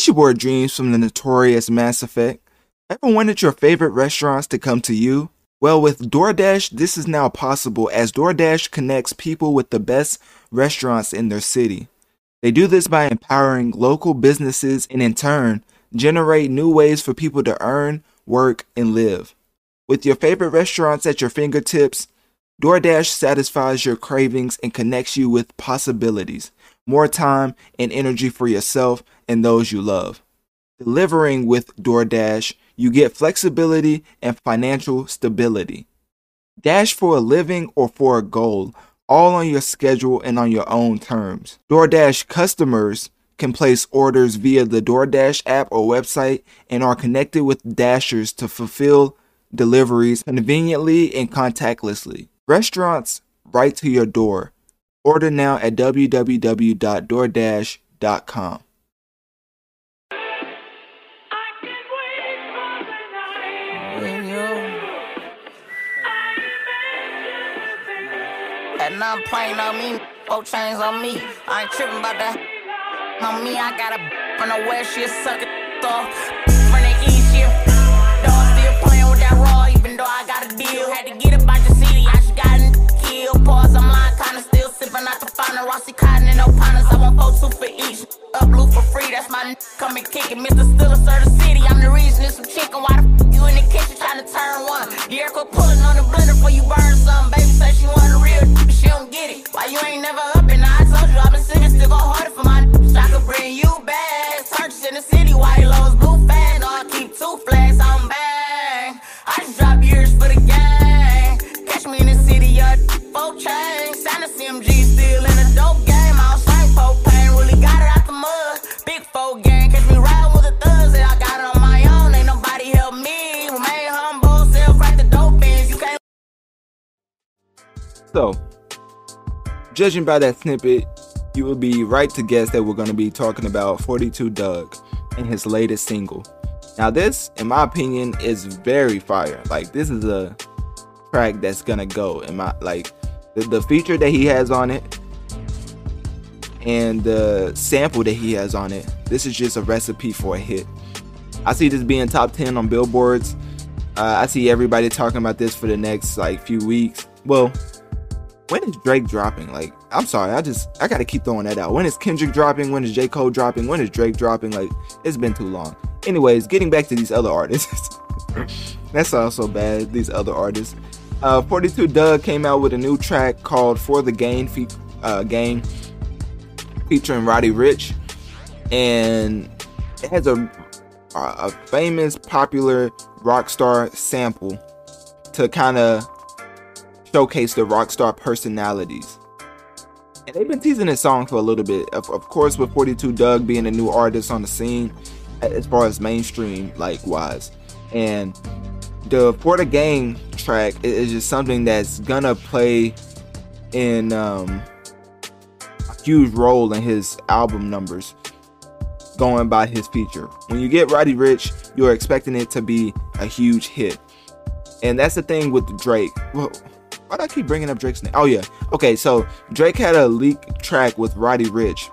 It's your boy Dreamz from the notorious Mass Effect. Ever wanted your favorite restaurants to come to you? Well, with DoorDash, this is now possible as DoorDash connects people with the best restaurants in their city. They do this by empowering local businesses and in turn, generate new ways for people to earn, work, and live. With your favorite restaurants at your fingertips, DoorDash satisfies your cravings and connects you with possibilities, more time and energy for yourself and those you love. Delivering with DoorDash, you get flexibility and financial stability. Dash for a living or for a goal, all on your schedule and on your own terms. DoorDash customers can place orders via the DoorDash app or website and are connected with Dashers to fulfill deliveries conveniently and contactlessly. Restaurants right to your door. Order now at www.doordash.com. That nine plane on me, four chains on me. I ain't tripping about that. On me, I got a from the west, she a sucker off. From the east, a dog still playing with that raw, even though I got a deal. Had to get up out the city, I just got in kill. Pause, I'm lying, kinda still sipping out the fountain. Rossi Cotton and no partners, I want four two for each. Up blue for free, that's my n- come and kick it. Mr. Still a the city. I'm the reason it's some chicken. Judging by that snippet, you would be right to guess that we're going to be talking about 42 Dugg and his latest single. Now, this, in my opinion, is very fire. Like, this is a track that's gonna go. In my like, the, the feature that he has on it and the sample that he has on it. This is just a recipe for a hit. I see this being top 10 on billboards. Uh, I see everybody talking about this for the next like few weeks. Well, when is Drake dropping? Like, I'm sorry, I just I gotta keep throwing that out. When is Kendrick dropping? When is J. Cole dropping? When is Drake dropping? Like, it's been too long. Anyways, getting back to these other artists. That's also bad. These other artists. Uh, 42 Dugg came out with a new track called "For the Gain," fe- uh, Gain, featuring Roddy Rich, and it has a a famous, popular rock star sample to kind of showcase the rock star personalities. And they've been teasing this song for a little bit. Of, of course, with 42 Dugg being a new artist on the scene, as far as mainstream like wise, and the For the Gang track is just something that's gonna play in um, a huge role in his album numbers going by his feature. When you get Roddy Rich, you're expecting it to be a huge hit. And that's the thing with Drake. Well, why do I keep bringing up Drake's name? Oh yeah. Okay, so Drake had a leak track with Roddy Rich.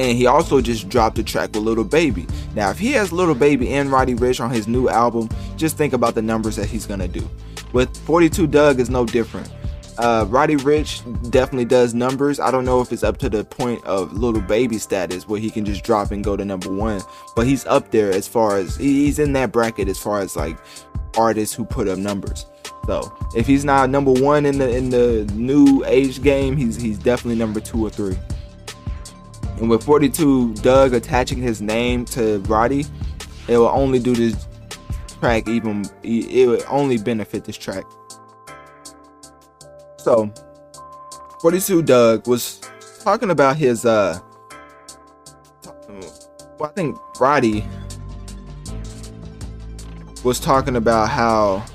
And he also just dropped a track with Lil Baby. Now, if he has Lil Baby and Roddy Rich on his new album, just think about the numbers that he's gonna do. With 42 Dugg is no different. Uh, Roddy Rich definitely does numbers. I don't know if it's up to the point of Lil Baby status where he can just drop and go to number one, but he's up there as far as he's in that bracket as far as like artists who put up numbers. So if he's not number one in the in the new age game, he's he's definitely number two or three. And with 42 Dugg attaching his name to Roddy, it will only do this track even it would only benefit this track. So 42 Dugg was talking about his uh well, I think Roddy was talking about how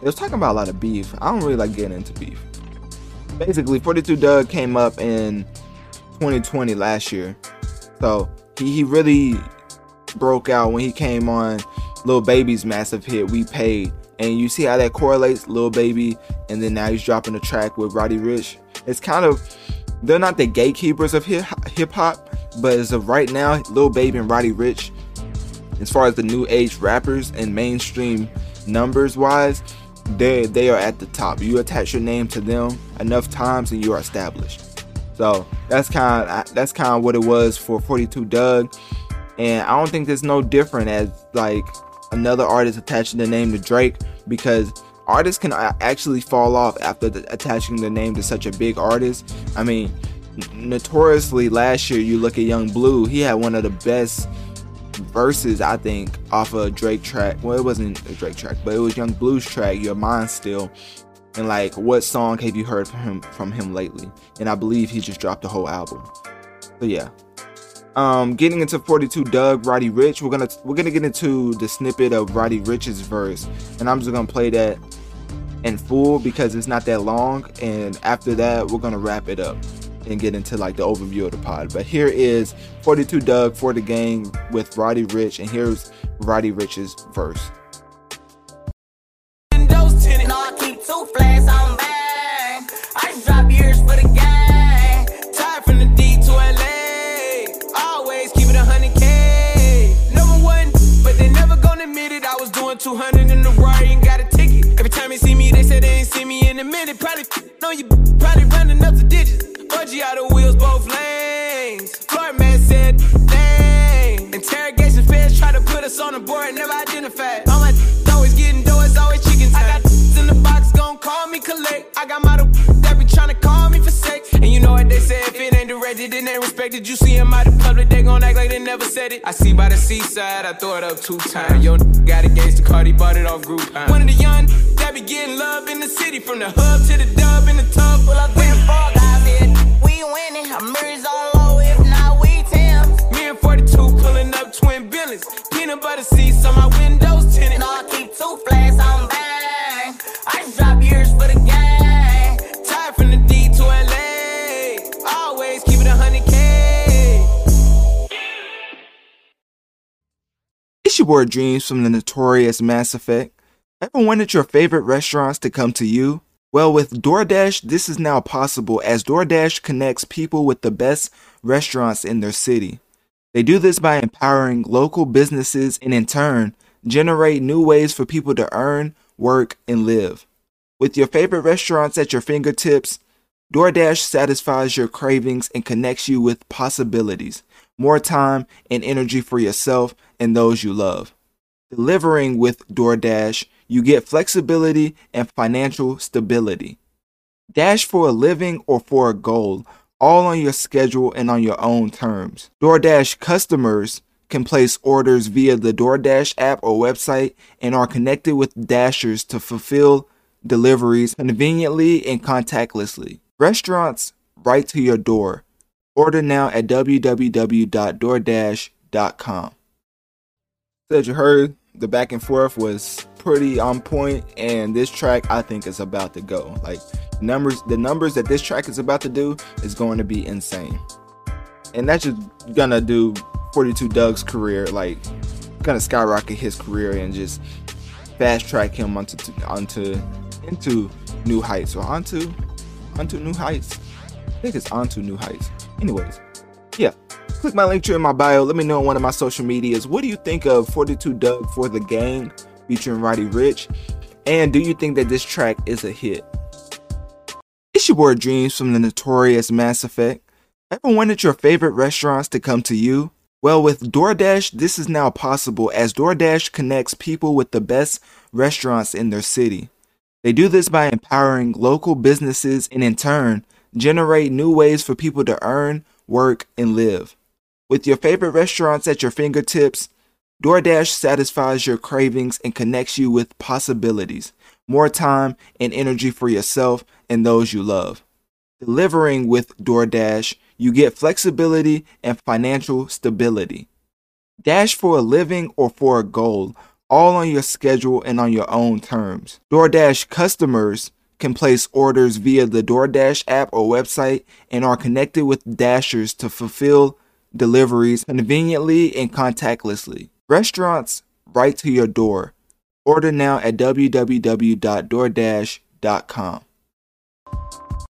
it was talking about a lot of beef. I don't really like getting into beef. Basically, 42 Dugg came up in 2020 last year. So he, he really broke out when he came on Lil Baby's massive hit, We Paid. And you see how that correlates, Lil Baby, and then now he's dropping a track with Roddy Rich. It's kind of, they're not the gatekeepers of hip hop, But as of right now, Lil Baby and Roddy Rich, as far as the new age rappers and mainstream numbers wise, they they are at the top. You attach your name to them enough times and you are established. So that's kind of that's kind of what it was for 42 Dugg, and I don't think there's no different as like another artist attaching the name to Drake because artists can uh, actually fall off after the, attaching the name to such a big artist. I mean, notoriously last year you look at Yung Bleu, he had one of the best verses I think off a Drake track. Well, it wasn't a Drake track, but it was Yung Bleu's track, You're Mines Still. And like, what song have you heard from him from him lately? And I believe he just dropped a whole album. So yeah. Um, getting into 42 Dugg Roddy Rich, we're gonna we're gonna get into the snippet of Roddy Rich's verse, and I'm just gonna play that in full because it's not that long. And after that, we're gonna wrap it up and get into like the overview of the pod. But here is 42 Dugg for the game with Roddy Rich, and here's Roddy Rich's verse. Two hundred in the got a ticket. Every time they see me, they say they ain't see me in a minute. Probably know you, probably running up the digits. Budgie out of wheels, both lanes. Floor man said, dang. Interrogation feds try to put us on the board, never identified. All my always getting dough, it's always chicken time. I got in the box, gon' call me collect. I got my that be tryna call me for sex. And you know what they say, if it ain't directed, then they respected. You see him out in public, they gon' act like they never said it. I see by the seaside, I throw it up two times. Yo, got against the Cardi, bought it off Groupon. One of the young that be getting love in the city, from the hub to the dub in the tub. Pull up with four guys, yeah winning. I'm Murray's all low, if not, we Tim's. Me and 42 pulling up twin billions. Peanut butter seats on my windows tinted. No, I keep two flags on bang. I just drop years for the gang. Your boy Dreamz from the notorious Mass Effect. Ever wanted your favorite restaurants to come to you? Well, with DoorDash, this is now possible as DoorDash connects people with the best restaurants in their city. They do this by empowering local businesses and, in turn, generate new ways for people to earn, work, and live. With your favorite restaurants at your fingertips, DoorDash satisfies your cravings and connects you with possibilities, more time and energy for yourself and those you love. Delivering with DoorDash you get flexibility and financial stability. Dash for a living or for a goal, all on your schedule and on your own terms. DoorDash customers can place orders via the DoorDash app or website and are connected with Dashers to fulfill deliveries conveniently and contactlessly. Restaurants right to your door. Order now at www.doordash.com. Said you heard the back and forth was pretty on point and this track I think is about to go. Like numbers the numbers that this track is about to do is going to be insane. And that's just gonna do 42 Dugg's career like gonna skyrocket his career and just fast track him onto onto into new heights or onto onto new heights. Think it's onto new heights. Anyways, yeah. Click my link tree in my bio. Let me know on one of my social medias. What do you think of 42 Dugg for the gang? featuring Roddy Rich? And do you think that this track is a hit? It's your boy Dreamz from the notorious Mass Effect. Ever wanted your favorite restaurants to come to you? Well, with DoorDash, this is now possible as DoorDash connects people with the best restaurants in their city. They do this by empowering local businesses and, in turn, generate new ways for people to earn, work, and live. With your favorite restaurants at your fingertips, DoorDash satisfies your cravings and connects you with possibilities, more time and energy for yourself and those you love. Delivering with DoorDash, you get flexibility and financial stability. Dash for a living or for a goal, all on your schedule and on your own terms. DoorDash customers can place orders via the DoorDash app or website and are connected with Dashers to fulfill deliveries conveniently and contactlessly. Restaurants right to your door. Order now at www.doordash.com.